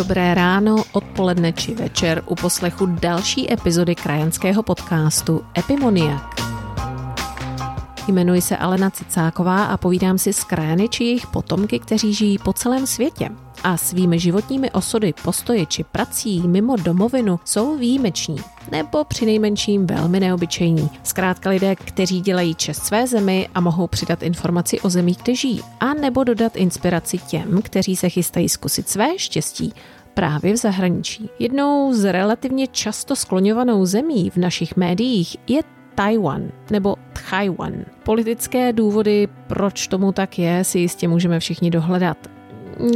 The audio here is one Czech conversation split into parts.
Dobré ráno, odpoledne či večer u poslechu další epizody krajanského podcastu Epimoniak. Jmenuji se Alena Cicáková a povídám si s krajany či jejich potomky, kteří žijí po celém světě a svými životními osudy, postoji či prací mimo domovinu jsou výjimeční nebo přinejmenším velmi neobyčejní. Zkrátka lidé, kteří dělají čest své zemi a mohou přidat informaci o zemí, kde žijí, a nebo dodat inspiraci těm, kteří se chystají zkusit své štěstí právě v zahraničí. Jednou z relativně často skloňovanou zemí v našich médiích je Taiwan nebo Taiwan. Politické důvody, proč tomu tak je, si jistě můžeme všichni dohledat.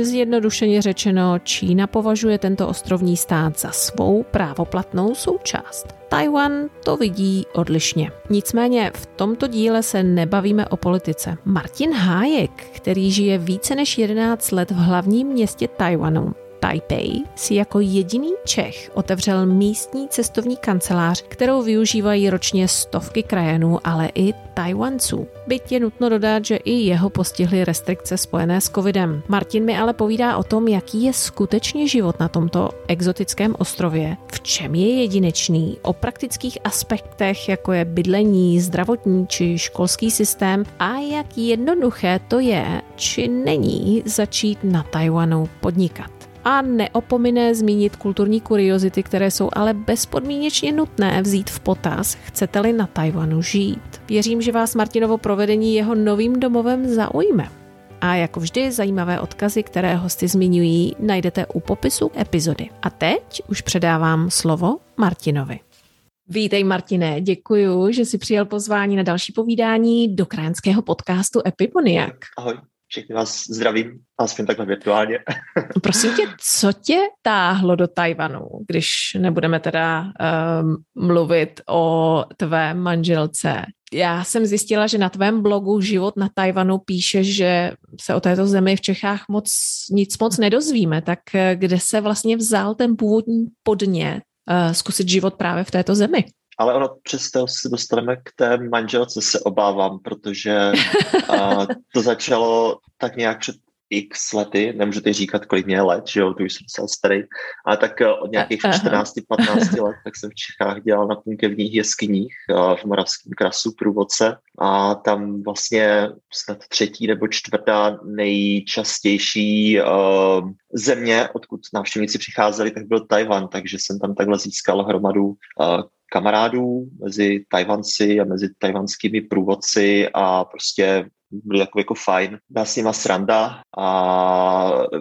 Zjednodušeně řečeno, Čína považuje tento ostrovní stát za svou právoplatnou součást. Taiwan to vidí odlišně. Nicméně v tomto díle se nebavíme o politice. Martin Hájek, který žije více než 11 let v hlavním městě Taiwanu, Taipei si jako jediný Čech otevřel místní cestovní kancelář, kterou využívají ročně stovky krajanů, ale i Tajvanců. Byť je nutno dodat, že i jeho postihly restrikce spojené s covidem. Martin mi ale povídá o tom, jaký je skutečně život na tomto exotickém ostrově, v čem je jedinečný, o praktických aspektech, jako je bydlení, zdravotní či školský systém a jak jednoduché to je, či není začít na Tajvanu podnikat a neopomine zmínit kulturní kuriozity, které jsou ale bezpodmínečně nutné vzít v potaz, chcete-li na Tajvanu žít. Věřím, že vás Martinovo provedení jeho novým domovem zaujme. A jako vždy zajímavé odkazy, které hosty zmiňují, najdete u popisu epizody. A teď už předávám slovo Martinovi. Vítej Martine, děkuji, že jsi přijal pozvání na další povídání do krajanského podcastu Epiponiak. Ahoj všechny vás zdravím, aspoň takhle virtuálně. Prosím tě, co tě táhlo do Tajvanu, když nebudeme teda um, mluvit o tvé manželce? Já jsem zjistila, že na tvém blogu Život na Tajvanu píše, že se o této zemi v Čechách moc nic moc nedozvíme. Tak eh, kde se vlastně vzal ten původní podnět uh, zkusit život právě v této zemi? Ale ono přesto se dostaneme k té manželce, se obávám, protože uh, to začalo tak nějak před x lety, nemůžu teď říkat, kolik mě let, že jo, tu už jsem docela starý, ale tak uh, od nějakých 14-15 let, tak jsem v Čechách dělal na punkevních jeskyních uh, v Moravském krasu průvodce. A tam vlastně snad třetí nebo čtvrtá nejčastější uh, země, odkud návštěvníci přicházeli, tak byl Tajvan, takže jsem tam takhle získal hromadu uh, kamarádů mezi Tajvanci a mezi tajvanskými průvodci a prostě byli jako, jako fajn. Byla s nima sranda a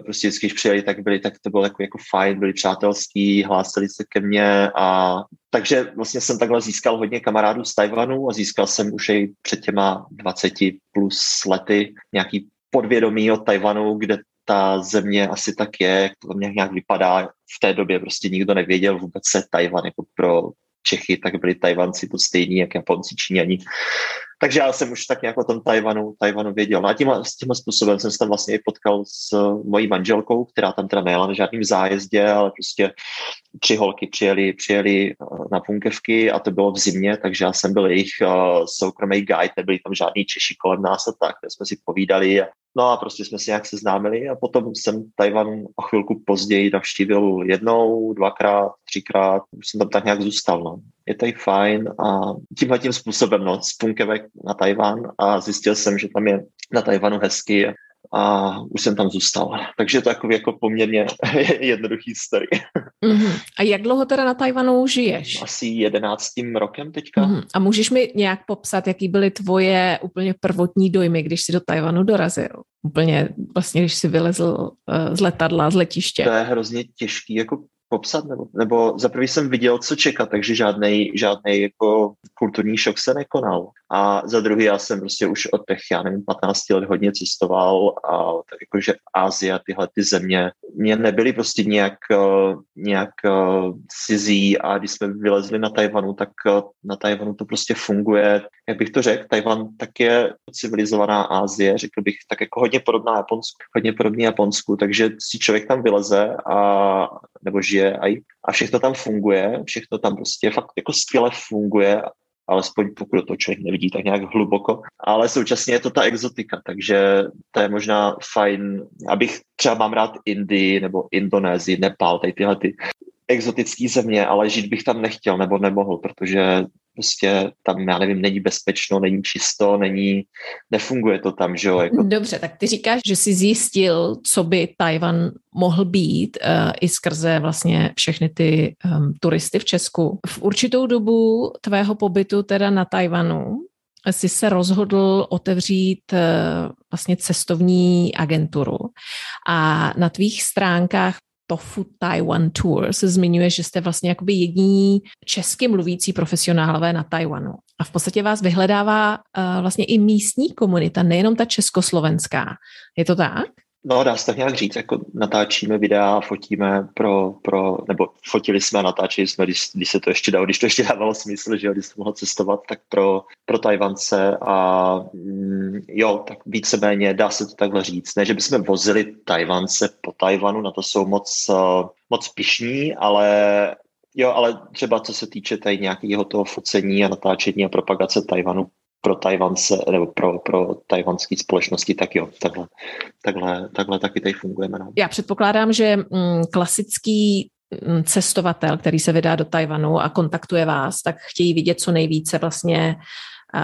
prostě vždycky, když přijeli, tak byli, tak to bylo jako, jako fajn, byli přátelský, hlásili se ke mně a takže vlastně jsem takhle získal hodně kamarádů z Tajvanu a získal jsem už i před těma 20 plus lety nějaký podvědomí od Tajvanu, kde ta země asi tak je, jak to nějak vypadá. V té době prostě nikdo nevěděl vůbec se Tajvan jako pro Čechy, tak byli Tajvanci to stejní, jak Japonci, Číňani. Takže já jsem už tak nějak o tom Tajvanu, Tajvanu věděl. No a tím, s tím způsobem jsem se tam vlastně i potkal s mojí manželkou, která tam teda nejela na žádným zájezdě, ale prostě tři holky přijeli, přijeli eh, na punkevky a to bylo v zimě, takže já jsem byl jejich uh, soukromý guide, nebyli tam žádní Češi kolem nás a tak, kde jsme si povídali a No a prostě jsme se nějak seznámili a potom jsem Tajvan o chvilku později navštívil jednou, dvakrát, třikrát, už jsem tam tak nějak zůstal. No. Je tady fajn a tímhle tím způsobem no, z punkevek na Tajvan a zjistil jsem, že tam je na Tajvanu hezky a už jsem tam zůstal. Takže to je takový jako poměrně jednoduchý story. Mm-hmm. A jak dlouho teda na Tajvanu žiješ? Asi jedenáctým rokem teďka. Mm-hmm. A můžeš mi nějak popsat, jaký byly tvoje úplně prvotní dojmy, když jsi do Tajvanu dorazil? Úplně vlastně, když jsi vylezl uh, z letadla, z letiště. To je hrozně těžký jako popsat, nebo, nebo za prvý jsem viděl, co čekat, takže žádný žádný jako kulturní šok se nekonal. A za druhý já jsem prostě už od těch, já nevím, 15 let hodně cestoval a tak jakože Ázie tyhle ty země mě nebyly prostě nějak, eh, nějak eh, cizí a když jsme vylezli na Tajvanu, tak eh, na Tajvanu to prostě funguje. Jak bych to řekl, Tajvan tak je civilizovaná Ázie, řekl bych, tak jako hodně podobná Japonsku, hodně podobný Japonsku, takže si člověk tam vyleze a nebo žije a, a všechno tam funguje, všechno tam prostě fakt jako skvěle funguje alespoň pokud to člověk nevidí tak nějak hluboko, ale současně je to ta exotika, takže to je možná fajn, abych třeba mám rád Indii nebo Indonésii, Nepál, tady tyhle ty exotické země, ale žít bych tam nechtěl nebo nemohl, protože prostě tam, já nevím, není bezpečno, není čisto, není, nefunguje to tam, že jo. Jako... Dobře, tak ty říkáš, že jsi zjistil, co by Tajvan mohl být uh, i skrze vlastně všechny ty um, turisty v Česku. V určitou dobu tvého pobytu teda na Tajvanu jsi se rozhodl otevřít uh, vlastně cestovní agenturu a na tvých stránkách Tofu Taiwan Tour se zmiňuje, že jste vlastně jakoby jediní česky mluvící profesionálové na Tajvanu. A v podstatě vás vyhledává uh, vlastně i místní komunita, nejenom ta československá. Je to tak? No, dá se tak nějak říct, jako natáčíme videa, fotíme pro, pro nebo fotili jsme a natáčeli jsme, když, když se to ještě dalo, když to ještě dávalo smysl, že když se mohlo cestovat, tak pro, pro Tajvance a mm, jo, tak víceméně dá se to takhle říct. Ne, že bychom vozili Tajvance po Tajvanu, na to jsou moc, uh, moc pišní, ale Jo, ale třeba co se týče tady nějakého toho focení a natáčení a propagace Tajvanu pro Tajvance, nebo pro, pro tajvanské společnosti, tak jo, takhle, takhle, takhle taky tady fungujeme. No. Já předpokládám, že mm, klasický mm, cestovatel, který se vydá do Tajvanu a kontaktuje vás, tak chtějí vidět co nejvíce vlastně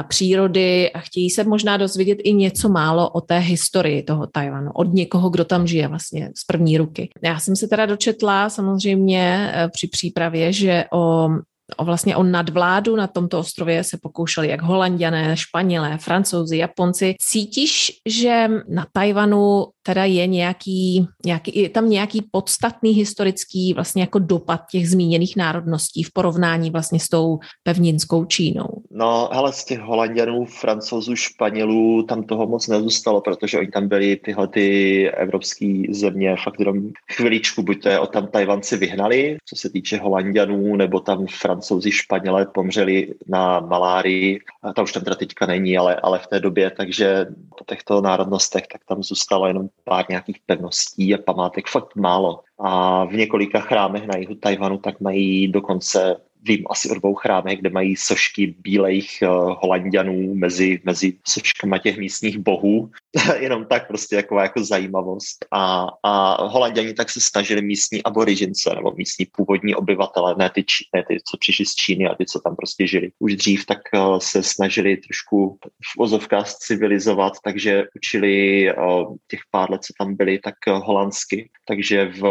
přírody a chtějí se možná dozvědět i něco málo o té historii toho Tajvanu, od někoho, kdo tam žije vlastně z první ruky. Já jsem se teda dočetla samozřejmě e, při přípravě, že o o vlastně o nadvládu na tomto ostrově se pokoušeli jak holanděné, španělé, francouzi, japonci. Cítíš, že na Tajvanu teda je nějaký, nějaký, je tam nějaký podstatný historický vlastně jako dopad těch zmíněných národností v porovnání vlastně s tou pevninskou Čínou? No, hele, z těch Holanděnů, Francouzů, Španělů tam toho moc nezůstalo, protože oni tam byli tyhle ty evropské země fakt jenom chviličku, buď to je od tam Tajvanci vyhnali, co se týče Holanděnů, nebo tam Francouzi, Španělé pomřeli na malárii, a ta už tam teda teďka není, ale, ale v té době, takže po těchto národnostech tak tam zůstalo jenom pár nějakých pevností a památek, fakt málo. A v několika chrámech na jihu Tajvanu tak mají dokonce vím asi o dvou chrámech, kde mají sošky bílejch uh, holandianů mezi, mezi soškama těch místních bohů. Jenom tak prostě jako, jako zajímavost. A, a holanděni tak se snažili místní aborižince nebo místní původní obyvatele, ne ty, ne ty, co přišli z Číny a ty, co tam prostě žili. Už dřív tak uh, se snažili trošku v ozovkách civilizovat, takže učili uh, těch pár let, co tam byli, tak holandsky. Takže v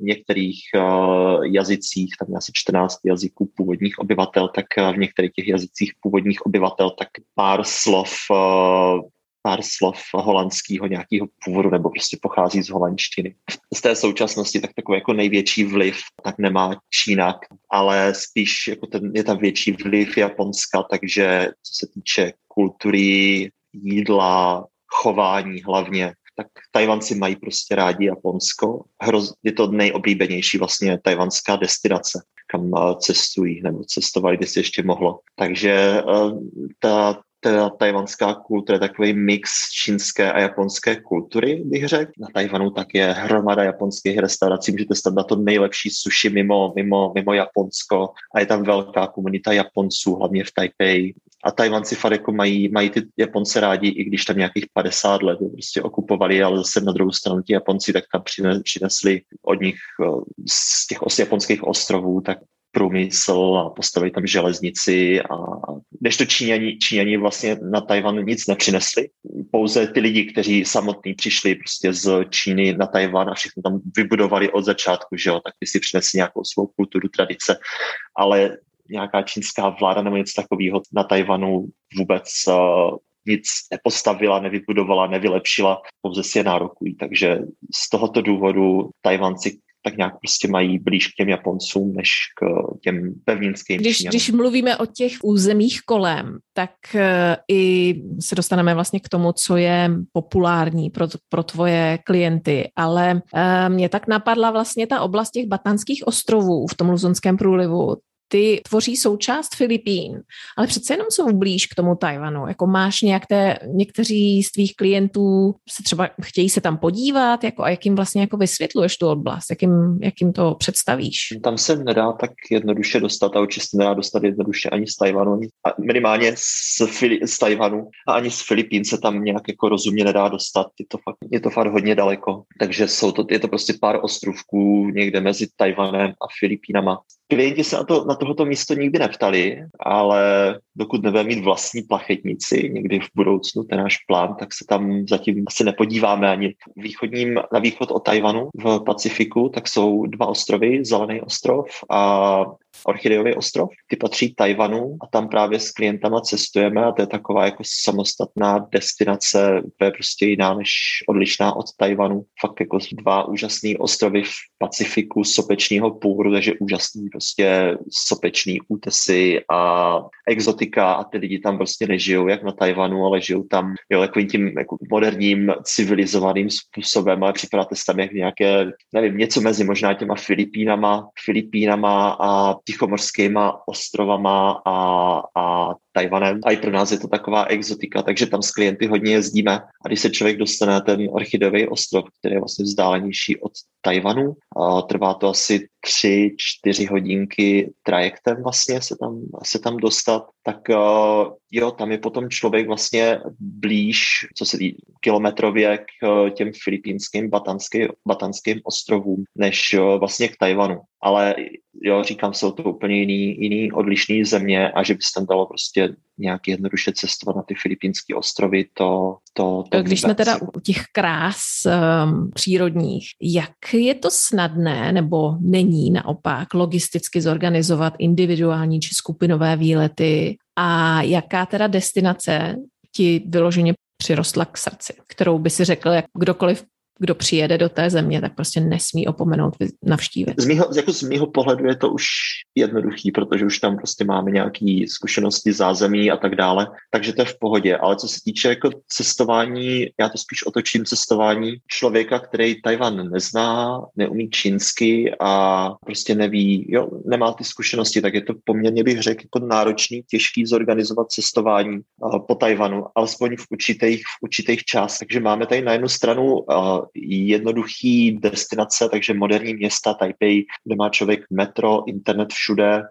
některých jazycích, tam asi 14 jazyků, jazyků původních obyvatel, tak eh, v některých těch jazycích původních obyvatel, tak pár slov eh, pár slov holandského nějakého původu nebo prostě pochází z holandštiny. Z té současnosti tak takový jako největší vliv tak nemá Čína, ale spíš jako ten, je tam větší vliv Japonska, takže co se týče kultury, jídla, chování hlavně, tak Tajvanci mají prostě rádi Japonsko. Hroz, je to nejoblíbenější vlastně tajvanská destinace kam eh, cestují nebo cestovali, by se ještě mohlo. Takže eh, ta, ta tajvanská kultura je takový mix čínské a japonské kultury, bych řekl. Na Tajvanu tak je hromada japonských restaurací, můžete tam na to nejlepší sushi mimo, mimo, mimo Japonsko a je tam velká komunita Japonců, hlavně v Taipei. A Tajvanci fakt jako mají, mají ty Japonce rádi, i když tam nějakých 50 let prostě okupovali, ale zase na druhou stranu ti Japonci tak tam přinesli od nich eh, z těch os, japonských ostrovů, tak průmysl a postavili tam železnici a než to Číňani, Číňani vlastně na Tajvan nic nepřinesli. Pouze ty lidi, kteří samotní přišli prostě z Číny na Tajvan a všechno tam vybudovali od začátku, že jo, tak ty si přinesli nějakou svou kulturu, tradice, ale nějaká čínská vláda nebo něco takového na Tajvanu vůbec uh, nic nepostavila, nevybudovala, nevylepšila, pouze si je nárokují. Takže z tohoto důvodu Tajvanci tak nějak prostě mají blíž k těm Japoncům než k těm pevninským. Když, když mluvíme o těch územích kolem, tak eh, i se dostaneme vlastně k tomu, co je populární pro, pro tvoje klienty, ale eh, mě tak napadla vlastně ta oblast těch Batanských ostrovů v tom Luzonském průlivu, ty tvoří součást Filipín, ale přece jenom jsou blíž k tomu Tajvanu. Jako máš nějaké, někteří z tvých klientů se třeba chtějí se tam podívat, jako a jak jim vlastně jako vysvětluješ tu oblast, jak jim, jak jim to představíš? Tam se nedá tak jednoduše dostat a určitě se nedá dostat jednoduše ani z Tajvanu, ani, minimálně z, Fili, z Tajvanu a ani z Filipín se tam nějak jako rozumně nedá dostat. Je to fakt, je to fakt hodně daleko. Takže jsou to, je to prostě pár ostrovků někde mezi Tajvanem a Filipínama. Klienti se na, to, na tohoto místo nikdy neptali, ale dokud nebudeme mít vlastní plachetnici někdy v budoucnu, ten náš plán, tak se tam zatím asi nepodíváme ani. Východním, na východ od Tajvanu v Pacifiku, tak jsou dva ostrovy, Zelený ostrov a Orchideový ostrov, ty patří Tajvanu a tam právě s klientama cestujeme a to je taková jako samostatná destinace, to je prostě jiná než odlišná od Tajvanu. Fakt jako dva úžasné ostrovy v Pacifiku sopečního původu, takže úžasný prostě sopečný útesy a exotika a ty lidi tam prostě nežijou jak na Tajvanu, ale žijou tam jo, takovým tím jako moderním civilizovaným způsobem, ale připadáte tam jak nějaké, nevím, něco mezi možná těma Filipínama, Filipínama a tichomorskýma ostrovama a, a Tajvanem. A i pro nás je to taková exotika, takže tam s klienty hodně jezdíme. A když se člověk dostane na ten orchidový ostrov, který je vlastně vzdálenější od Tajvanu, a trvá to asi tři, čtyři hodinky trajektem vlastně se tam, se tam dostat, tak jo, tam je potom člověk vlastně blíž, co se tý, kilometrově k uh, těm filipínským, batanským, batanským ostrovům, než uh, vlastně k Tajvanu. Ale jo, říkám, jsou to úplně jiný, jiný odlišný země a že by se tam dalo prostě nějak jednoduše cestovat na ty filipínské ostrovy, to, to, to Když jsme teda u těch krás um, přírodních, jak je to snadné nebo není naopak logisticky zorganizovat individuální či skupinové výlety? A jaká teda destinace ti vyloženě přirostla k srdci, kterou by si řekl, jak kdokoliv kdo přijede do té země, tak prostě nesmí opomenout navštívit. Z mýho, jako z mýho pohledu je to už jednoduchý, protože už tam prostě máme nějaké zkušenosti, zázemí a tak dále, takže to je v pohodě. Ale co se týče jako cestování, já to spíš otočím cestování člověka, který Tajvan nezná, neumí čínsky a prostě neví, jo, nemá ty zkušenosti, tak je to poměrně bych řekl jako náročný, těžký zorganizovat cestování po Tajvanu, alespoň v určitých, v určitých částech. Takže máme tady na jednu stranu jednoduchý destinace, takže moderní města Taipei, kde má člověk metro, internet všude,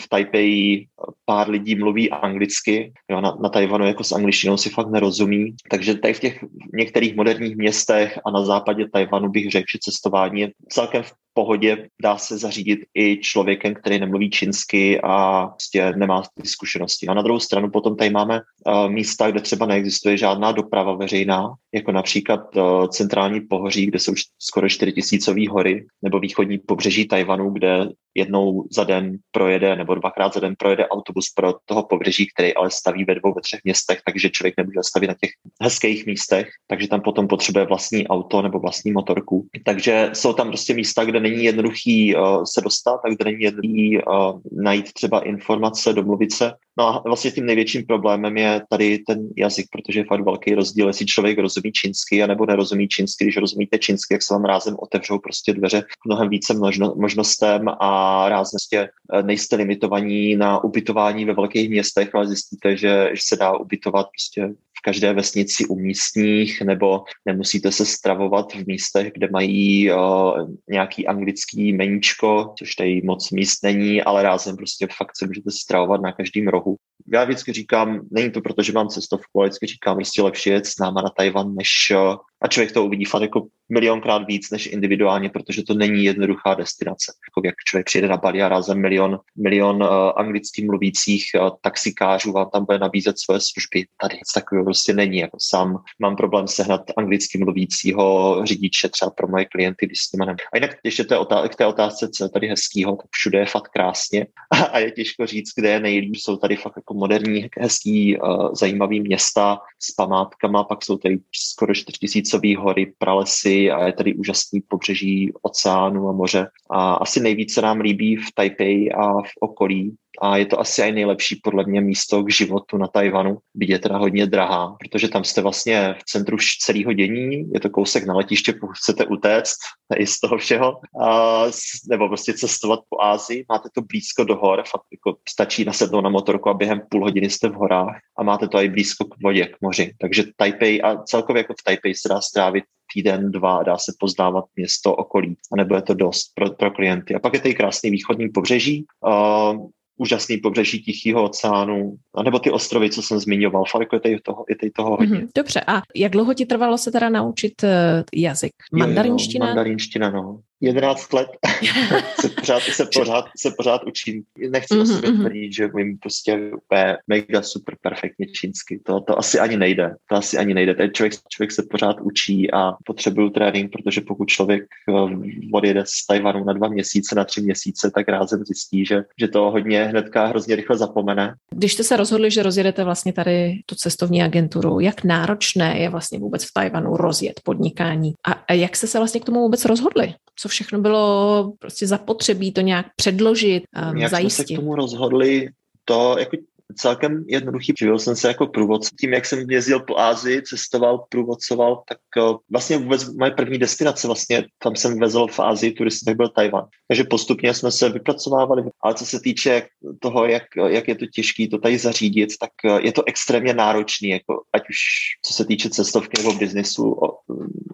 v Taipei pár lidí mluví anglicky, jo, na, na Tajvanu jako s angličtinou si fakt nerozumí, takže tady v těch některých moderních městech a na západě Tajvanu bych řekl, že cestování je celkem v pohodě, dá se zařídit i člověkem, který nemluví čínsky a prostě nemá ty zkušenosti. A na druhou stranu potom tady máme uh, místa, kde třeba neexistuje žádná doprava veřejná, jako například uh, centrální pohoří, kde jsou skoro 4000 hory, nebo východní pobřeží Tajvanu, kde jednou za den projede nebo dvakrát za den projede autobus pro toho pobřeží, který ale staví ve dvou, ve třech městech, takže člověk nemůže stavit na těch hezkých místech, takže tam potom potřebuje vlastní auto nebo vlastní motorku. Takže jsou tam prostě místa, kde není jednoduchý uh, se dostat, tak kde není jednoduchý uh, najít třeba informace, domluvit se. No a vlastně tím největším problémem je tady ten jazyk, protože je fakt velký rozdíl, jestli člověk rozumí čínsky anebo nerozumí čínsky. Když rozumíte čínsky, jak se vám rázem otevřou prostě dveře mnohem více možno, možnostem a rázem prostě nejste limitovaní na ubytování ve velkých městech, ale zjistíte, že, že se dá ubytovat prostě každé vesnici u místních, nebo nemusíte se stravovat v místech, kde mají uh, nějaký anglický meníčko, což tady moc míst není, ale rázem prostě fakt se můžete stravovat na každém rohu. Já vždycky říkám, není to proto, že mám cestovku, ale vždycky říkám, prostě lepší jet s náma na Tajvan, než a člověk to uvidí fakt jako milionkrát víc než individuálně, protože to není jednoduchá destinace. Jako jak člověk přijede na Bali a rázem milion, milion uh, anglicky mluvících uh, taxikářů vám tam bude nabízet svoje služby. Tady nic takového prostě není. Jako sám mám problém sehnat anglicky mluvícího řidiče třeba pro moje klienty, když s nimi nem. A jinak ještě té otázce, k té otázce, co je tady hezkýho, tak všude je fakt krásně a je těžko říct, kde je nejlíp. Jsou tady fakt jako moderní, hezký, uh, zajímavý města s památkama, pak jsou tady skoro 4000 hory, pralesy, A je tady úžasný pobřeží oceánu a moře. A asi nejvíce nám líbí v Taipei a v okolí, a je to asi i nejlepší podle mě místo k životu na Tajvanu, byť je teda hodně drahá, protože tam jste vlastně v centru celého dění, je to kousek na letiště, pokud chcete utéct i z toho všeho, a, nebo prostě cestovat po Ázii, máte to blízko do hor, fakt jako stačí nasednout na motorku a během půl hodiny jste v horách. A máte to i blízko k vodě, k moři. Takže Taipei a celkově jako v Taipei se dá strávit týden, dva a dá se poznávat město okolí a nebude to dost pro, pro klienty. A pak je tady krásný východní pobřeží, uh, úžasný pobřeží Tichého oceánu, nebo ty ostrovy, co jsem zmiňoval. Fakt je tady toho, je tady toho hodně. Mm-hmm, dobře, a jak dlouho ti trvalo se teda naučit uh, jazyk? Mandarinština? Jo, jo, mandarinština, no. 11 let se, pořád, se, pořád, se pořád učím. Nechci mm-hmm. o sobě mhm. tvrdit, že umím prostě úplně mega super perfektně čínsky. To, to asi ani nejde. To asi ani nejde. Ten člověk, člověk se pořád učí a potřebuje trénink, protože pokud člověk eh, odjede z Tajvanu na dva měsíce, na tři měsíce, tak rázem zjistí, že, že to hodně hnedka hrozně rychle zapomene. Když jste se rozhodli, že rozjedete vlastně tady tu cestovní agenturu, jak náročné je vlastně vůbec v Tajvanu rozjet podnikání a, a jak jste se vlastně k tomu vůbec rozhodli? co všechno bylo prostě zapotřebí to nějak předložit, um, jak zajistit. Jak jsme se k tomu rozhodli, to jako celkem jednoduchý. Živil jsem se jako průvodce. Tím, jak jsem jezdil po Ázii, cestoval, průvodcoval, tak uh, vlastně vůbec moje první destinace, vlastně tam jsem vezl v Ázii turisty, tak byl Tajvan. Takže postupně jsme se vypracovávali, ale co se týče toho, jak, jak je to těžké to tady zařídit, tak uh, je to extrémně náročný, jako ať už co se týče cestovky nebo biznisu o,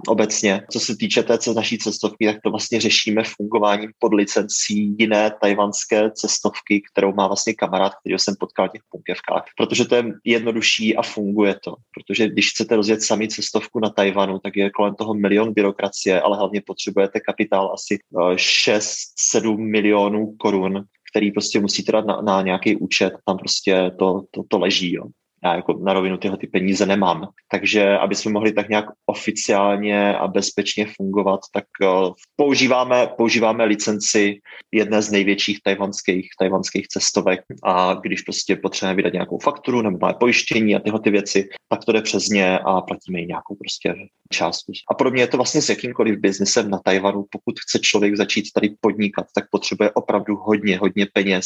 obecně. Co se týče té naší cestovky, tak to vlastně řešíme fungováním pod licencí jiné tajvanské cestovky, kterou má vlastně kamarád, který jsem potkal punkevkách, protože to je jednodušší a funguje to. Protože když chcete rozjet sami cestovku na Tajvanu, tak je kolem toho milion byrokracie, ale hlavně potřebujete kapitál asi 6-7 eh, milionů korun, který prostě musíte dát na, na nějaký účet, tam prostě to, to, to leží. Jo já jako na rovinu tyhle ty peníze nemám. Takže aby jsme mohli tak nějak oficiálně a bezpečně fungovat, tak uh, používáme, používáme licenci jedné z největších tajvanských, tajvanských cestovek a když prostě potřebujeme vydat nějakou fakturu nebo máme pojištění a tyhle ty věci, tak to jde přes ně a platíme i nějakou prostě částku. A podobně je to vlastně s jakýmkoliv biznesem na Tajvanu. Pokud chce člověk začít tady podnikat, tak potřebuje opravdu hodně, hodně peněz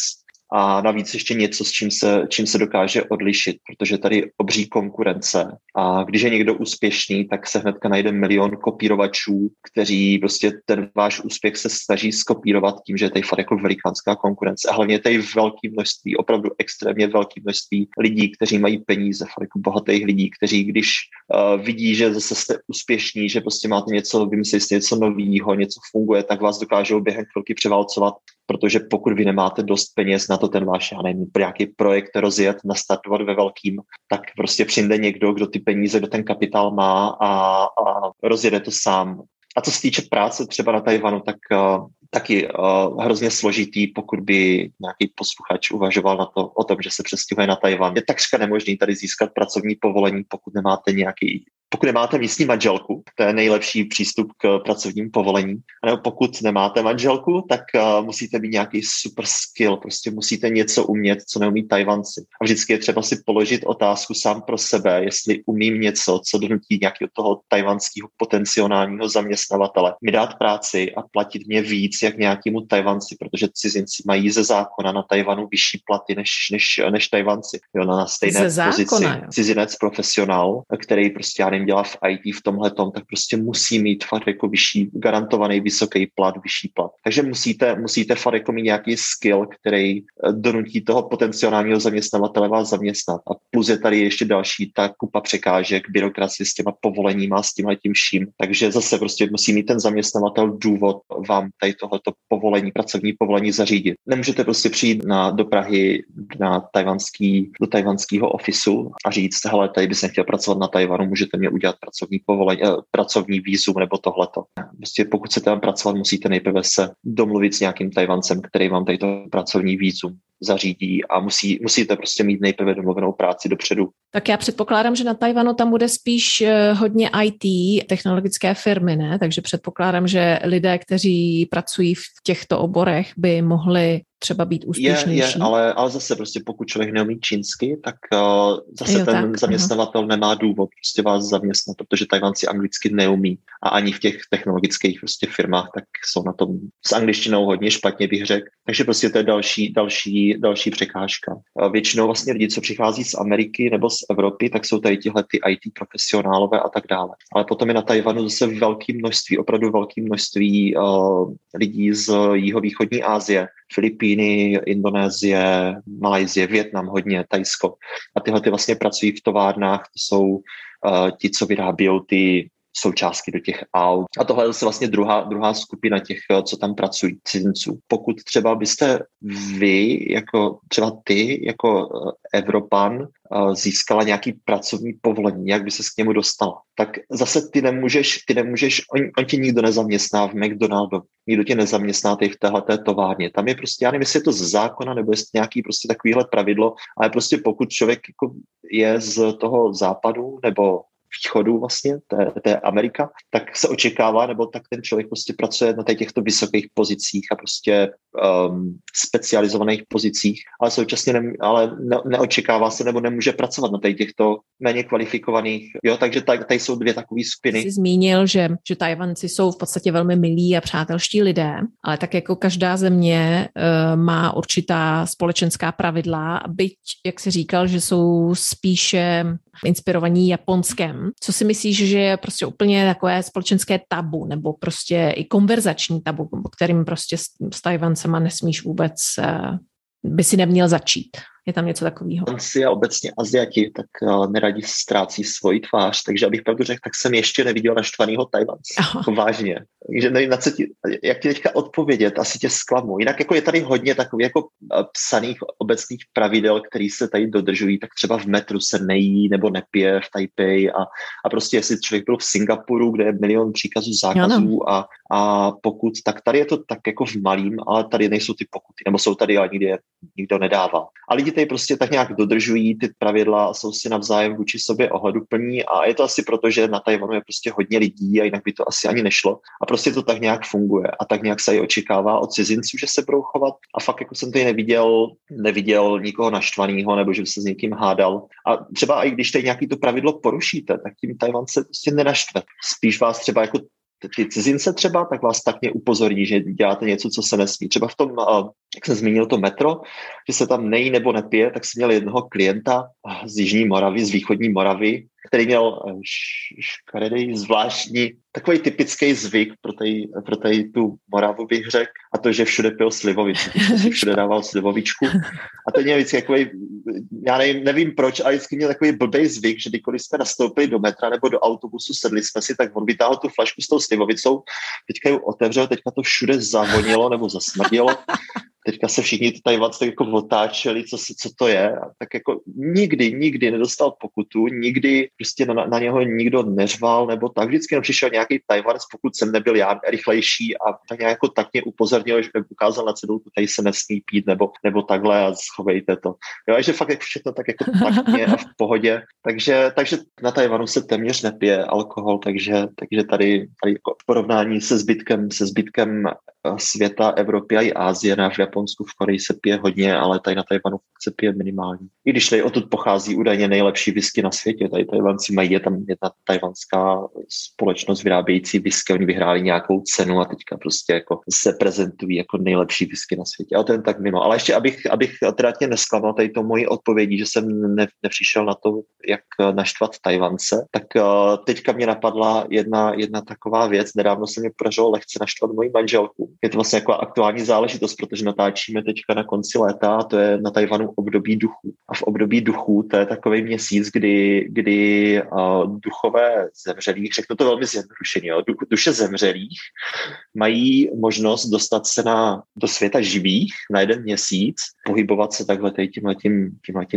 a navíc ještě něco, s čím se, čím se dokáže odlišit, protože tady obří konkurence. A když je někdo úspěšný, tak se hnedka najde milion kopírovačů, kteří prostě ten váš úspěch se snaží skopírovat tím, že je tady fakt jako velikánská konkurence. A hlavně tady velké množství, opravdu extrémně velké množství lidí, kteří mají peníze, fakt jako bohatých lidí, kteří když uh, vidí, že zase jste úspěšní, že prostě máte něco, vymyslíte něco nového, něco funguje, tak vás dokážou během chvilky převálcovat protože pokud vy nemáte dost peněz na to ten váš, já nevím, nějaký projekt rozjet, nastartovat ve velkým, tak prostě přijde někdo, kdo ty peníze, kdo ten kapitál má a, a rozjede to sám. A co se týče práce třeba na Tajvanu, tak uh, taky uh, hrozně složitý, pokud by nějaký posluchač uvažoval na to, o tom, že se přestěhuje na Tajvan. Je takřka nemožný tady získat pracovní povolení, pokud nemáte nějaký pokud nemáte místní manželku, to je nejlepší přístup k pracovním povolení. A nebo pokud nemáte manželku, tak uh, musíte mít nějaký super skill, prostě musíte něco umět, co neumí Tajvanci. A vždycky je třeba si položit otázku sám pro sebe, jestli umím něco, co donutí nějakého toho tajvanského potenciálního zaměstnavatele mi dát práci a platit mě víc jak nějakému Tajvanci, protože cizinci mají ze zákona na Tajvanu vyšší platy než, než, než Tajvanci. Jo, na stejné ze pozici. Zákona, jo. Cizinec profesionál, který prostě já nevím, dělá v IT v tomhle tom, tak prostě musí mít fakt jako vyšší, garantovaný vysoký plat, vyšší plat. Takže musíte, musíte fakt jako mít nějaký skill, který eh, donutí toho potenciálního zaměstnavatele vás zaměstnat. A plus je tady ještě další ta kupa překážek, byrokracie s těma povoleníma, s tímhle tím vším. Takže zase prostě musí mít ten zaměstnavatel důvod vám tady tohleto povolení, pracovní povolení zařídit. Nemůžete prostě přijít na, do Prahy na tajvanský, do tajvanského ofisu a říct, hele, tady bys chtěl pracovat na Tajvanu, můžete mě udělat pracovní povolení, eh, pracovní výzum nebo tohleto. Prostě pokud chcete tam pracovat, musíte nejprve se domluvit s nějakým Tajvancem, který vám tady to pracovní výzum zařídí a musí, musíte prostě mít nejprve domluvenou práci dopředu. Tak já předpokládám, že na Tajvanu tam bude spíš eh, hodně IT, technologické firmy, ne? Takže předpokládám, že lidé, kteří pracují v těchto oborech, by mohli třeba být úspěšnější. Je, je ale, ale zase prostě pokud člověk neumí čínsky, tak uh, zase jo, ten tak, zaměstnavatel aha. nemá důvod prostě vás zaměstnat, protože Tajvanci anglicky neumí a ani v těch technologických prostě firmách tak jsou na tom s angličtinou hodně špatně bych řekl. Takže prostě to je další, další, další překážka. Většinou vlastně lidi, co přichází z Ameriky nebo z Evropy, tak jsou tady tyhle ty IT profesionálové a tak dále. Ale potom je na Tajvanu zase velké množství, opravdu velké množství uh, lidí z jihovýchodní Asie, Filipíny, Indonésie, Malajzie, Větnam hodně, Tajsko. A tyhle ty vlastně pracují v továrnách, to jsou uh, ti, co vyrábějí ty součástky do těch aut. A tohle je zase vlastně druhá, druhá skupina těch, eh, co tam pracují, cizinců. Pokud třeba byste vy, jako třeba ty, jako eh, Evropan, eh, získala nějaký pracovní povolení, jak by se k němu dostala, tak zase ty nemůžeš, ty nemůžeš, on, on tě nikdo nezaměstná v McDonaldu, nikdo tě nezaměstná ty v téhle továrně. Tam je prostě, já nevím, jestli je to z zákona, nebo jestli nějaký prostě takovýhle pravidlo, ale prostě pokud člověk jako je z toho západu nebo východu vlastně, to je, Amerika, tak se očekává, nebo tak ten člověk prostě pracuje na těchto vysokých pozicích a prostě um, specializovaných pozicích, ale současně ne, ale ne, neočekává se nebo nemůže pracovat na těchto méně kvalifikovaných. Jo, takže tady, tady jsou dvě takové skupiny. Jsi zmínil, že, že Tajvanci jsou v podstatě velmi milí a přátelští lidé, ale tak jako každá země uh, má určitá společenská pravidla, byť, jak jsi říkal, že jsou spíše inspirovaní Japonskem. Co si myslíš, že je prostě úplně takové společenské tabu nebo prostě i konverzační tabu, kterým prostě s, s Tajvancema nesmíš vůbec, uh, by si neměl začít? Je tam něco takového? Tanci a obecně Aziati tak uh, neradi ztrácí svoji tvář, takže abych pravdu řekl, tak jsem ještě neviděl naštvanýho Tajvance. Jako vážně. Takže nevím, na co ti, jak ti teďka odpovědět, asi tě zklamu. Jinak jako je tady hodně takových jako uh, psaných obecných pravidel, které se tady dodržují, tak třeba v metru se nejí nebo nepije v Taipei a, a prostě jestli člověk byl v Singapuru, kde je milion příkazů zákazů a, a pokud, tak tady je to tak jako v malým, ale tady nejsou ty pokuty, nebo jsou tady, ale nikdy je nikdo nedává. A lidi tady prostě tak nějak dodržují ty pravidla a jsou si navzájem vůči sobě ohleduplní a je to asi proto, že na Tajvanu je prostě hodně lidí a jinak by to asi ani nešlo. A prostě to tak nějak funguje a tak nějak se i očekává od cizinců, že se budou chovat a fakt jako jsem tady neviděl, neviděl nikoho naštvaného nebo že by se s někým hádal. A třeba i když tady nějaký to pravidlo porušíte, tak tím Tajvan se prostě nenaštve. Spíš vás třeba jako ty cizince třeba, tak vás takně upozorní, že děláte něco, co se nesmí. Třeba v tom, jak jsem zmínil to metro, že se tam nejí nebo nepije, tak jsem měl jednoho klienta z Jižní Moravy, z východní Moravy, který měl eh, škaredý, zvláštní, takový typický zvyk pro, tej, pro tej tu Moravu bych řekl, a to, že všude pil slivovici, si všude dával slivovičku. A to měl vždycky takový, já nevím, nevím proč, ale vždycky měl takový blbý zvyk, že kdykoliv jsme nastoupili do metra nebo do autobusu, sedli jsme si, tak on vytáhl tu flašku s tou slivovicou, teďka ji otevřel, teďka to všude zavonilo nebo zasmrdilo teďka se všichni tady tak jako otáčeli, co, co to je. A tak jako nikdy, nikdy nedostal pokutu, nikdy prostě na, na něho nikdo neřval nebo tak. Vždycky jenom přišel nějaký Tajvanec, pokud jsem nebyl já rychlejší a tak nějak jako tak mě upozornil, že ukázal na cedulku, tady se nesmí pít nebo, nebo takhle a schovejte to. Jo, že fakt všechno tak jako taktně a v pohodě. Takže, takže na Tajvanu se téměř nepije alkohol, takže, takže tady, tady jako porovnání se zbytkem, se zbytkem světa, Evropy a i Ázie, na v Japonsku, v Koreji se pije hodně, ale tady na Tajvanu se pije minimálně. I když tady odtud pochází údajně nejlepší whisky na světě, tady Tajvanci mají, je tam jedna tajvanská společnost vyrábějící whisky, oni vyhráli nějakou cenu a teďka prostě jako se prezentují jako nejlepší whisky na světě. Ale to jen tak mimo. Ale ještě, abych, abych teda tě nesklamal tady to moji odpovědí, že jsem ne, nepřišel na to, jak naštvat Tajvance, tak uh, teďka mě napadla jedna, jedna taková věc. Nedávno se mi podařilo lehce naštvat moji manželku. Je to vlastně jako aktuální záležitost, protože natáčíme teďka na konci léta a to je na Tajvanu období duchů. A v období duchů to je takový měsíc, kdy, kdy uh, duchové zemřelých, řeknu to velmi zjednodušeně, jo, duše zemřelých mají možnost dostat se na, do světa živých na jeden měsíc, pohybovat se takhle tímhle tím,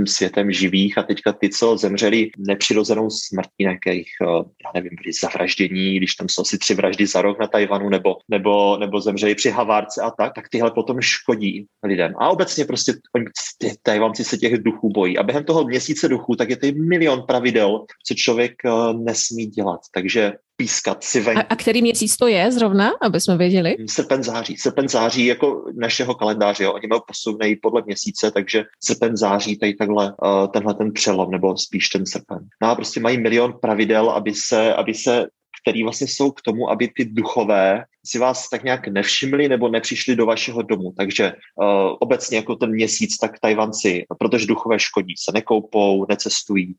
světem živých a teďka ty, co zemřeli nepřirozenou smrtí nějakých, eh, já nevím, byli zavraždění, když tam jsou asi tři vraždy za rok na Tajvanu, nebo, nebo, nebo zemřeli při Havárce a tak, tak tyhle potom škodí lidem. A obecně prostě oni, ty Tajvanci se těch duchů bojí. A během toho měsíce duchů, tak je to milion pravidel, co člověk uh, nesmí dělat. Takže pískat si venku. A, a který měsíc to je zrovna, aby jsme věděli? Srpen září. Srpen září jako našeho kalendáře. Jo. Oni mají posunej podle měsíce, takže srpen září tady takhle uh, tenhle ten přelom, nebo spíš ten srpen. No a prostě mají milion pravidel, aby se, aby se který vlastně jsou k tomu, aby ty duchové si vás tak nějak nevšimli nebo nepřišli do vašeho domu. Takže uh, obecně jako ten měsíc, tak Tajvanci, protože duchové škodí, se nekoupou, necestují,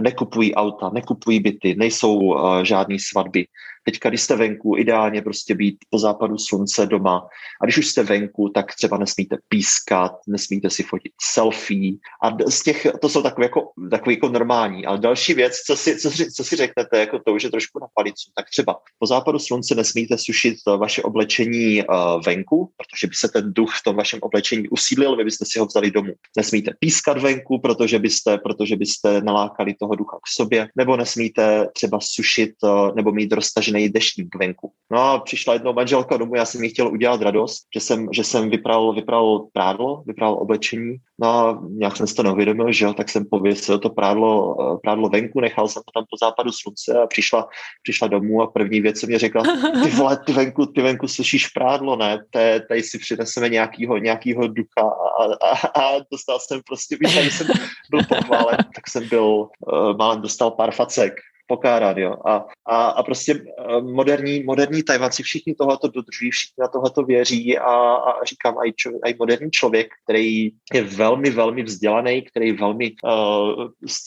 nekupují auta, nekupují byty, nejsou uh, žádné svatby. Teďka, když jste venku, ideálně prostě být po západu slunce doma. A když už jste venku, tak třeba nesmíte pískat, nesmíte si fotit selfie. A z těch, to jsou takové jako, takové jako normální. Ale další věc, co si, co, si, co si řeknete, jako to už je trošku na palicu, tak třeba po západu slunce nesmíte sušit vaše oblečení uh, venku, protože by se ten duch v tom vašem oblečení usídlil, vy byste si ho vzali domů. Nesmíte pískat venku, protože byste, protože byste nalákali toho ducha k sobě, nebo nesmíte třeba sušit uh, nebo mít roztažený deštník venku. No a přišla jednou manželka domů, já jsem jí chtěl udělat radost, že jsem, že jsem vypral, vypral prádlo, vypral oblečení, no a nějak jsem si to neuvědomil, že jo, tak jsem pověsil to prádlo, uh, prádlo venku, nechal jsem to tam po západu slunce a přišla, přišla domů a první věc, co mě řekla, ty vole, ty venku, ty venku slyšíš prádlo, ne? Té, tady si přineseme nějakýho, nějakýho ducha a, a, a dostal jsem prostě, víš, jsem byl pochválen, tak jsem byl, uh, málem dostal pár facek pokárat, jo. A, a, a prostě eh, moderní, moderní Tajvanci všichni tohleto dodržují, všichni na tohleto věří a, a říkám, i, čo, i moderní člověk, který je velmi, velmi vzdělaný, který velmi uh,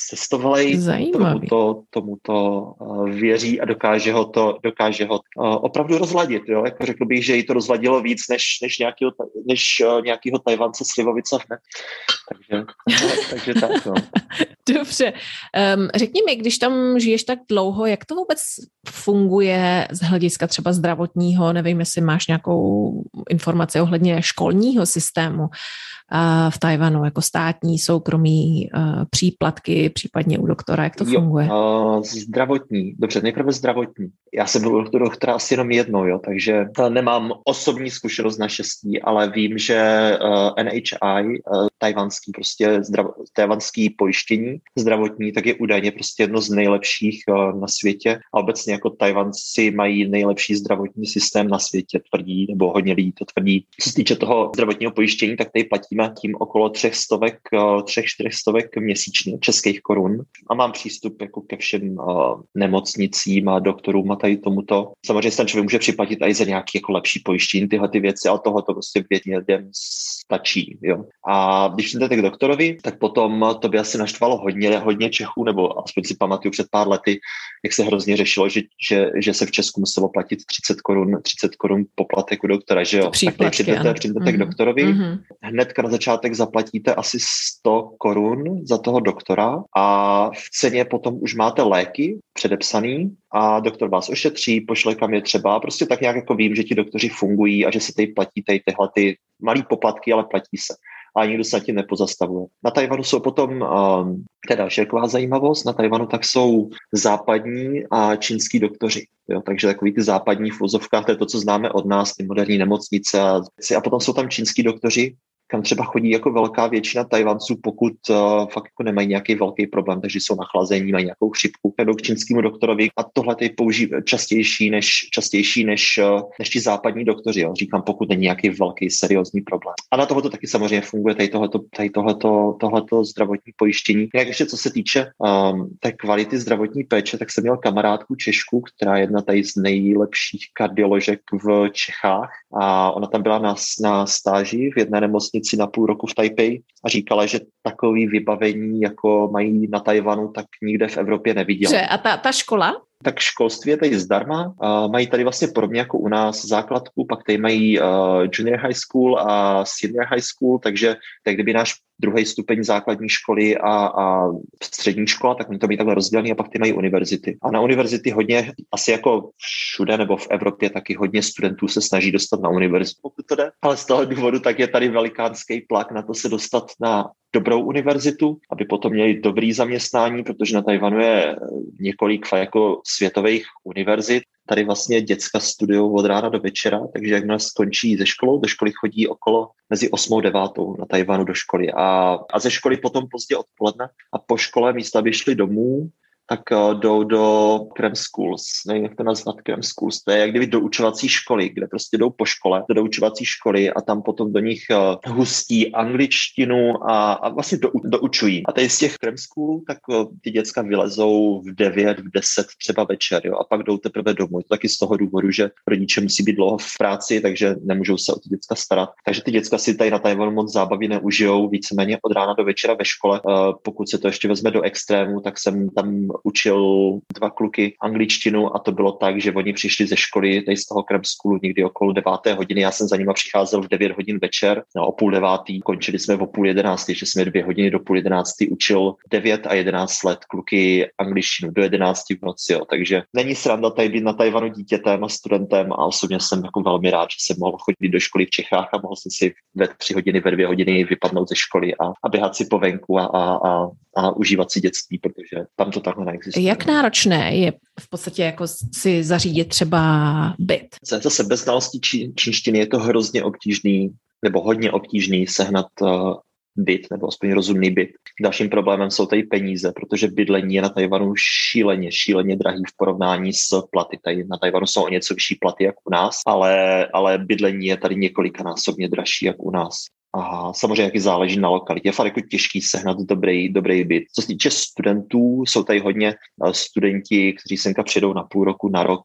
cestovalý, tomuto, tomuto uh, věří a dokáže ho to, dokáže ho uh, opravdu rozladit, jo. Jako řekl bych, že jí to rozladilo víc, než, než nějakýho, než uh, nějakýho Tajvance Slivovice ne? Takže, takže tak, no. Dobře. Um, řekni mi, když tam žiješ tak dlouho, jak to vůbec funguje z hlediska třeba zdravotního, nevím, jestli máš nějakou informaci ohledně školního systému v Tajvanu, jako státní, soukromí příplatky, případně u doktora, jak to jo, funguje? Uh, zdravotní, dobře, nejprve zdravotní. Já jsem byl u doktora asi jenom jednou, jo, takže nemám osobní zkušenost naštěstí, ale vím, že uh, NHI, uh, tajvanský prostě zdrav, tajvanský pojištění zdravotní, tak je údajně prostě jedno z nejlepších uh, na světě a obecně jako Tajvanci mají nejlepší zdravotní systém na světě, tvrdí, nebo hodně lidí to tvrdí. Co se týče toho zdravotního pojištění, tak tady platíme tím okolo třech stovek, třech, čtyřech stovek měsíčně českých korun a mám přístup jako ke všem uh, nemocnicím a doktorům a tady tomuto. Samozřejmě ten člověk může připlatit i za nějaký jako lepší pojištění, tyhle ty věci, ale tohle to prostě vědně lidem stačí. Jo. A když jdete k doktorovi, tak potom to by asi naštvalo hodně, hodně Čechů, nebo aspoň si pamatuju před pár lety, jak se hrozně řešilo, že, že, že se v Česku muselo platit 30 korun, 30 korun poplatek u doktora, že jo. Tak tady přijdete, přijdete mm-hmm. k mhm. doktorovi, mm-hmm. hnedka na začátek zaplatíte asi 100 korun za toho doktora a v ceně potom už máte léky předepsaný a doktor vás ošetří, pošle kam je třeba. Prostě tak nějak jako vím, že ti doktoři fungují a že se tady platí tady tyhle ty malý poplatky, ale platí se a nikdo se tím nepozastavuje. Na Tajvanu jsou potom, um, teda šerková zajímavost, na Tajvanu tak jsou západní a čínský doktoři. Jo, takže takový ty západní v to je to, co známe od nás, ty moderní nemocnice a, a potom jsou tam čínský doktoři, kam třeba chodí jako velká většina Tajvanců, pokud uh, fakt jako nemají nějaký velký problém, takže jsou nachlazení, mají nějakou chřipku, jdou k čínskému doktorovi a tohle je použí častější než, častější než, uh, než ti západní doktoři. Jo. Říkám, pokud není nějaký velký seriózní problém. A na tohoto taky samozřejmě funguje tady tohleto, tady tohleto, tohleto zdravotní pojištění. Jak ještě co se týče um, té kvality zdravotní péče, tak jsem měl kamarádku Češku, která je jedna tady z nejlepších kardioložek v Čechách a ona tam byla na, na stáži v jedné nemocnici nemocnici na půl roku v Taipei a říkala, že takový vybavení, jako mají na Tajvanu, tak nikde v Evropě neviděla. A ta, ta škola? Tak školství je tady zdarma. Uh, mají tady vlastně podobně jako u nás základku, pak tady mají uh, junior high school a senior high school, takže tak kdyby náš druhý stupeň základní školy a, a střední škola, tak oni to mají takhle rozdělený a pak ty mají univerzity. A na univerzity hodně, asi jako všude nebo v Evropě, taky hodně studentů se snaží dostat na univerzitu, pokud to jde. Ale z toho důvodu tak je tady velikánský tlak na to se dostat na dobrou univerzitu, aby potom měli dobrý zaměstnání, protože na Tajvanu je několik jako světových univerzit. Tady vlastně děcka studují od rána do večera, takže jakmile skončí ze školou, do školy chodí okolo mezi 8 a 9 na Tajvanu do školy. A, a ze školy potom pozdě odpoledne a po škole místo, aby šli domů, tak uh, jdou do Krem Schools, nevím, jak to nazvat, Krem Schools, to je jak kdyby do učovací školy, kde prostě jdou po škole, do učovací školy a tam potom do nich uh, hustí angličtinu a, a vlastně do, doučují. A tady z těch Krem School, tak uh, ty děcka vylezou v 9, v 10 třeba večer, jo, a pak jdou teprve domů. Je to taky z toho důvodu, že rodiče musí být dlouho v práci, takže nemůžou se o ty děcka starat. Takže ty děcka si tady na Tajvanu moc zábavy neužijou, víceméně od rána do večera ve škole. Pokud se to ještě vezme do extrému, tak jsem tam učil dva kluky angličtinu a to bylo tak, že oni přišli ze školy, tady z toho Krem Schoolu někdy okolo deváté hodiny, já jsem za nima přicházel v 9 hodin večer, no, o půl devátý, končili jsme o půl jedenáctý, že jsme dvě hodiny do půl jedenáctý učil 9 a 11 let kluky angličtinu. Do jedenácti v noci, jo. takže není sranda tady být na Tajvanu dítětem a studentem a osobně jsem jako velmi rád, že jsem mohl chodit do školy v Čechách a mohl jsem si ve tři hodiny, ve dvě hodiny vypadnout ze školy a, a běhat si po venku a, a, a, a užívat si dětství, protože tam to takhle neexistuje. Jak náročné je v podstatě jako si zařídit třeba byt? Zase bez čí, čínštiny je to hrozně obtížný nebo hodně obtížný sehnat uh, byt, nebo aspoň rozumný byt. Dalším problémem jsou tady peníze, protože bydlení je na Tajvanu šíleně, šíleně drahý v porovnání s platy. Tady na Tajvanu jsou o něco vyšší platy jak u nás, ale, ale bydlení je tady několikanásobně dražší jak u nás. A samozřejmě jaký záleží na lokalitě. Je fakt jako těžký sehnat dobrý, dobrý byt. Co se týče studentů, jsou tady hodně eh, studenti, kteří semka přijdou na půl roku, na rok,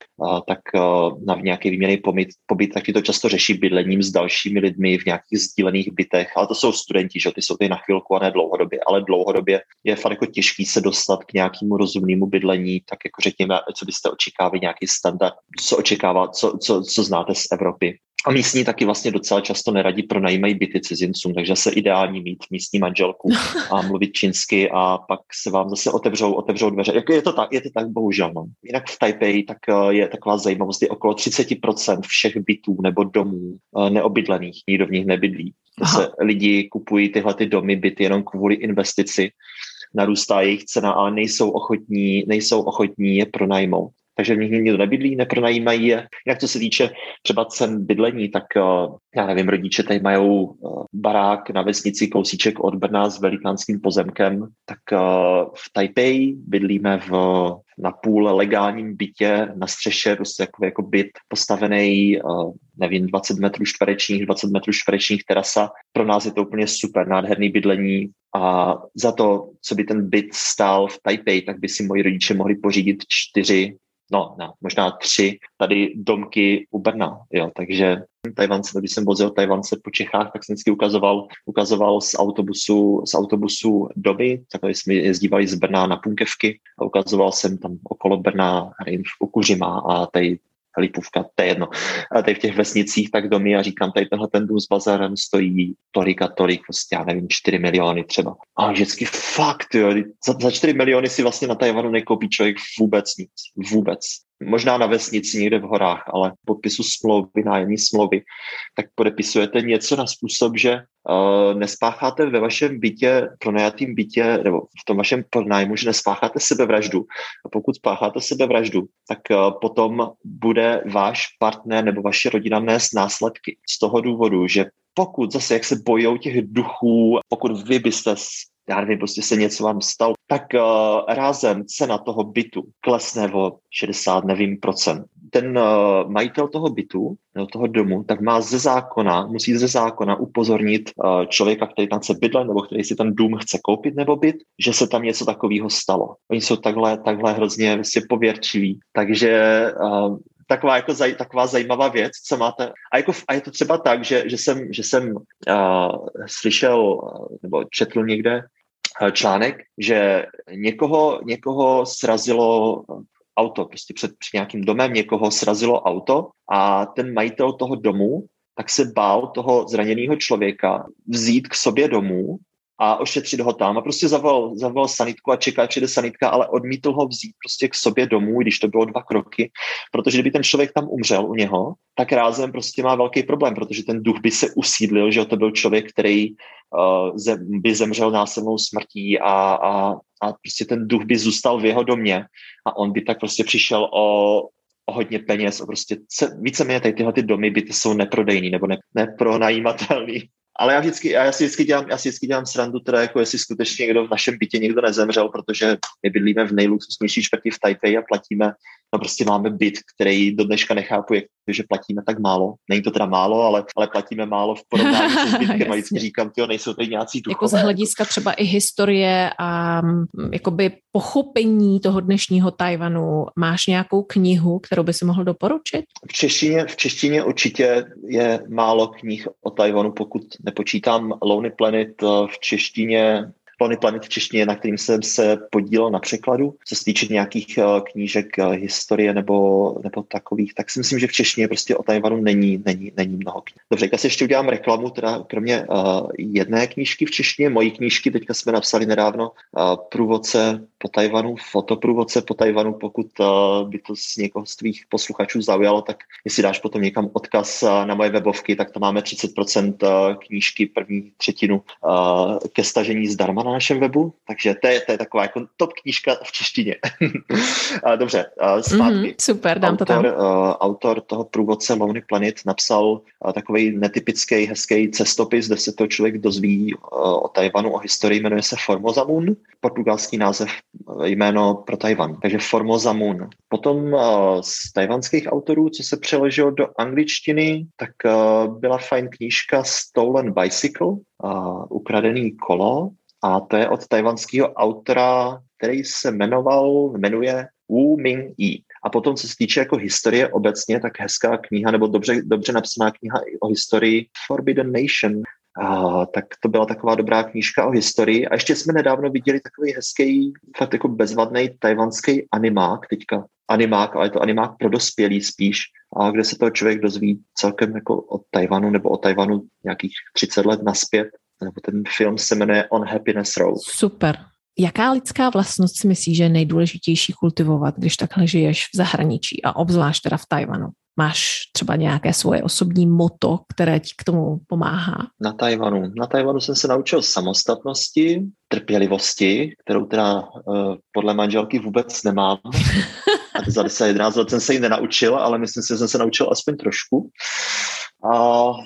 tak eh, na nějaký výměný pobyt, pobyt, tak to často řeší bydlením s dalšími lidmi v nějakých sdílených bytech, ale to jsou studenti, že ty jsou tady na chvilku a ne dlouhodobě, ale dlouhodobě je fakt jako těžký se dostat k nějakému rozumnému bydlení, tak jako řekněme, co byste očekávali, nějaký standard, co očekává, co, co, co znáte z Evropy. A místní taky vlastně docela často neradí pronajímají byty cizincům, takže se ideální mít místní manželku a mluvit čínsky a pak se vám zase otevřou, otevřou dveře. Jak je to tak, je to tak bohužel. No. Jinak v Taipei tak eh, je taková zajímavost, je okolo 30% všech bytů nebo domů eh, neobydlených, nikdo v nich nebydlí. Se lidi kupují tyhle ty domy, byty jenom kvůli investici narůstá jejich cena, ale nejsou ochotní, nejsou ochotní je pronajmout takže v nich nikdo nebydlí, nepronajímají je. Jak co se týče třeba cen bydlení, tak eh, já nevím, rodiče tady mají eh, barák na vesnici kousíček od Brna s velikánským pozemkem, tak eh, v Taipei bydlíme v na půl legálním bytě na střeše, prostě jako, jako byt postavený, nevím, 20 metrů čtverečních, 20 metrů čtverečních terasa. Pro nás je to úplně super, nádherný bydlení a za to, co by ten byt stál v Taipei, tak by si moji rodiče mohli pořídit čtyři no, no, možná tři tady domky u Brna, jo, takže Tajvance, když jsem vozil Tajvance po Čechách, tak jsem vždycky ukazoval, ukazoval z autobusu, z autobusu doby, takhle jsme jezdívali z Brna na Punkevky a ukazoval jsem tam okolo Brna, nevím, v Ukuřima a tady Lipůvka, to je jedno, a tady v těch vesnicích tak domy a říkám, tady tenhle ten dům s bazarem stojí tolik a tolik, prostě já nevím, 4 miliony třeba. A vždycky fakt, jo, za, za 4 miliony si vlastně na Tajvanu nekoupí člověk vůbec nic, vůbec možná na vesnici někde v horách, ale podpisu smlouvy, nájemní smlouvy, tak podepisujete něco na způsob, že uh, nespácháte ve vašem bytě, pronajatým bytě, nebo v tom vašem pronájmu, že nespácháte sebevraždu. A pokud spácháte sebevraždu, tak uh, potom bude váš partner nebo vaše rodina nést následky. Z toho důvodu, že pokud zase, jak se bojou těch duchů, pokud vy byste já nevím, prostě se něco vám stalo, tak uh, rázem cena toho bytu klesne o 60, nevím, procent. Ten uh, majitel toho bytu, nebo toho domu, tak má ze zákona, musí ze zákona upozornit uh, člověka, který tam chce bydlet, nebo který si ten dům chce koupit nebo byt, že se tam něco takového stalo. Oni jsou takhle, takhle hrozně vlastně pověrčiví. Takže uh, taková, jako zaj, taková zajímavá věc, co máte. A, jako, a je to třeba tak, že, že jsem, že jsem uh, slyšel nebo četl někde, článek, že někoho, někoho srazilo auto, prostě před, před nějakým domem někoho srazilo auto a ten majitel toho domu tak se bál toho zraněného člověka vzít k sobě domů a ošetřit ho tam. A prostě zavolal, zavolal sanitku a čeká, přijde sanitka, ale odmítl ho vzít prostě k sobě domů, když to bylo dva kroky, protože kdyby ten člověk tam umřel u něho, tak rázem prostě má velký problém, protože ten duch by se usídlil, že to byl člověk, který uh, by zemřel násilnou smrtí a, a, a prostě ten duch by zůstal v jeho domě a on by tak prostě přišel o, o hodně peněz, o prostě víceméně tady tyhle ty domy byty jsou neprodejný nebo ne, nepronajímatelný. Ale já vždycky, já si vždycky dělám, já si vždycky dělám srandu, teda jako jestli skutečně někdo v našem bytě někdo nezemřel, protože my bydlíme v nejluxusnější čtvrti v Taipei a platíme, no prostě máme byt, který do dneška nechápu, jak že platíme tak málo. Není to teda málo, ale, ale platíme málo v porovnání se zbytkem a vždycky říkám, tyjo, nejsou tady nějací duchové. Jako z hlediska třeba i historie a mm, jakoby pochopení toho dnešního Tajvanu. Máš nějakou knihu, kterou by si mohl doporučit? V češtině, v češtině určitě je málo knih o Tajvanu, pokud nepočítám Lonely Planet v češtině Plony planet v češtině, na kterým jsem se podílel na překladu. Co se týče nějakých eh, knížek eh, historie nebo, nebo takových, tak si myslím, že v češtině prostě o Tajvanu není, není, není mnoho knih. Dobře, já si ještě udělám reklamu, teda kromě uh, jedné knížky v češtině, mojí knížky, teďka jsme napsali nedávno uh, průvodce po Tajvanu, fotoprůvodce po Tajvanu, pokud uh, by to z někoho z tvých posluchačů zaujalo, tak jestli dáš potom někam odkaz na moje webovky, tak to máme 30% uh, knížky, první třetinu ke stažení zdarma na našem webu, takže to je, to je taková jako top knížka v češtině. Dobře, zpátky. Mm-hmm, super, dám autor, to tam. Uh, autor toho průvodce Lonely Planet napsal uh, takový netypický, hezký cestopis, kde se to člověk dozví uh, o Tajvanu, o historii, jmenuje se Formosa Moon, portugalský název jméno pro Tajvan, takže Formosa Moon. Potom uh, z tajvanských autorů, co se přeložilo do angličtiny, tak uh, byla fajn knížka Stolen Bicycle, uh, ukradený kolo, a to je od tajvanského autora, který se jmenoval, jmenuje Wu Ming Yi. A potom, co se týče jako historie obecně, tak hezká kniha, nebo dobře, dobře napsaná kniha o historii Forbidden Nation, a, tak to byla taková dobrá knížka o historii. A ještě jsme nedávno viděli takový hezký, fakt jako bezvadný tajvanský animák teďka. Animák, ale je to animák pro dospělí spíš, a kde se toho člověk dozví celkem jako o Tajvanu nebo o Tajvanu nějakých 30 let naspět nebo ten film se jmenuje On Happiness Road. Super. Jaká lidská vlastnost si myslíš, že je nejdůležitější kultivovat, když takhle žiješ v zahraničí a obzvlášť teda v Tajvanu? Máš třeba nějaké svoje osobní moto, které ti k tomu pomáhá? Na Tajvanu. Na Tajvanu jsem se naučil samostatnosti, trpělivosti, kterou teda uh, podle manželky vůbec nemám. A za 10-11 let jsem se ji nenaučil, ale myslím si, že jsem se naučil aspoň trošku a,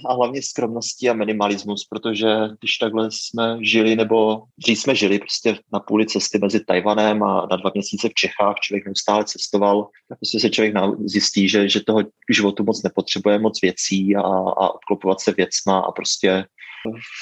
a hlavně skromnosti a minimalismus, protože když takhle jsme žili, nebo dřív jsme žili prostě na půli cesty mezi Tajvanem a na dva měsíce v Čechách, člověk neustále cestoval, tak prostě se člověk zjistí, že, že toho životu moc nepotřebuje moc věcí a, a obklopovat se věcma a prostě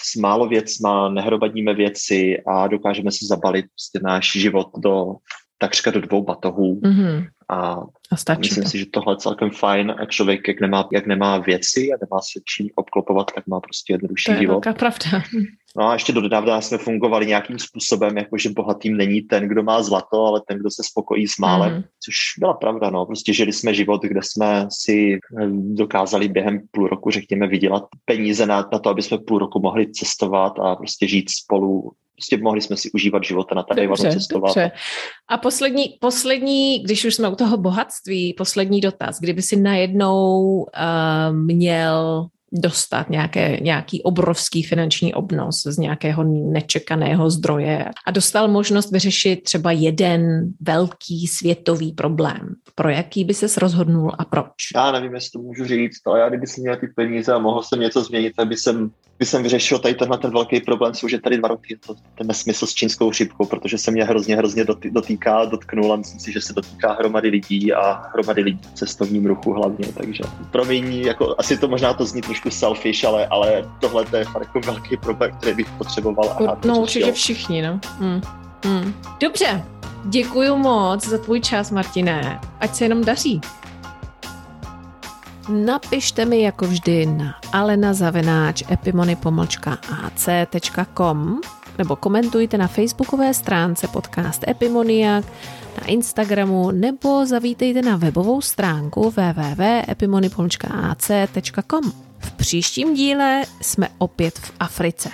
s málo věcma nehromadíme věci a dokážeme si zabalit prostě náš život do takřka do dvou batohů. Mm-hmm. A, a stačí myslím to. si, že tohle je celkem fajn a člověk, jak nemá, jak nemá věci a nemá se čím obklopovat, tak má prostě jednodušší to je život. To pravda. No a ještě do nedávna jsme fungovali nějakým způsobem, jako že bohatým není ten, kdo má zlato, ale ten, kdo se spokojí s málem, mm. což byla pravda, no. Prostě žili jsme život, kde jsme si eh, dokázali během půl roku, řekněme, vydělat peníze na, na to, aby jsme půl roku mohli cestovat a prostě žít spolu prostě mohli jsme si užívat života na tady dobře, cestovat. Dobře. A poslední, poslední, když už jsme u toho bohatství, poslední dotaz. Kdyby si najednou uh, měl dostat nějaké, nějaký obrovský finanční obnos z nějakého nečekaného zdroje a dostal možnost vyřešit třeba jeden velký světový problém. Pro jaký by ses rozhodnul a proč? Já nevím, jestli to můžu říct, ale já kdyby si měl ty peníze a mohl jsem něco změnit, tak by jsem, by jsem vyřešil tady tenhle ten velký problém, co už je tady dva roky, to, ten nesmysl s čínskou chřipkou, protože se mě hrozně, hrozně dotýká, dotknul a myslím si, že se dotýká hromady lidí a hromady lidí v cestovním ruchu hlavně, takže promiň, jako asi to možná to zní trošku selfish, ale, ale tohle je fakt jako velký problém, který bych potřeboval. A no určitě všichni, no. Mm. Mm. Dobře, děkuji moc za tvůj čas, Martine. Ať se jenom daří. Napište mi jako vždy na alenazavináč epimony.ac.com nebo komentujte na facebookové stránce podcast Epimoniak, na Instagramu nebo zavítejte na webovou stránku www.epimony.ac.com. V příštím díle jsme opět v Africe.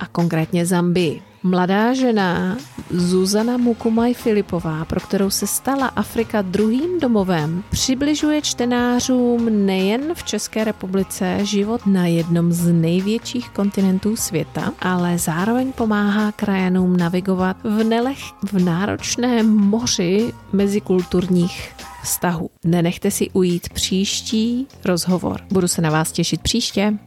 a konkrétně Zambii. Mladá žena Zuzana Mukumaj Filipová, pro kterou se stala Afrika druhým domovem, přibližuje čtenářům nejen v České republice život na jednom z největších kontinentů světa, ale zároveň pomáhá krajanům navigovat v nelech v náročném moři mezikulturních vztahů. Nenechte si ujít příští rozhovor. Budu se na vás těšit příště.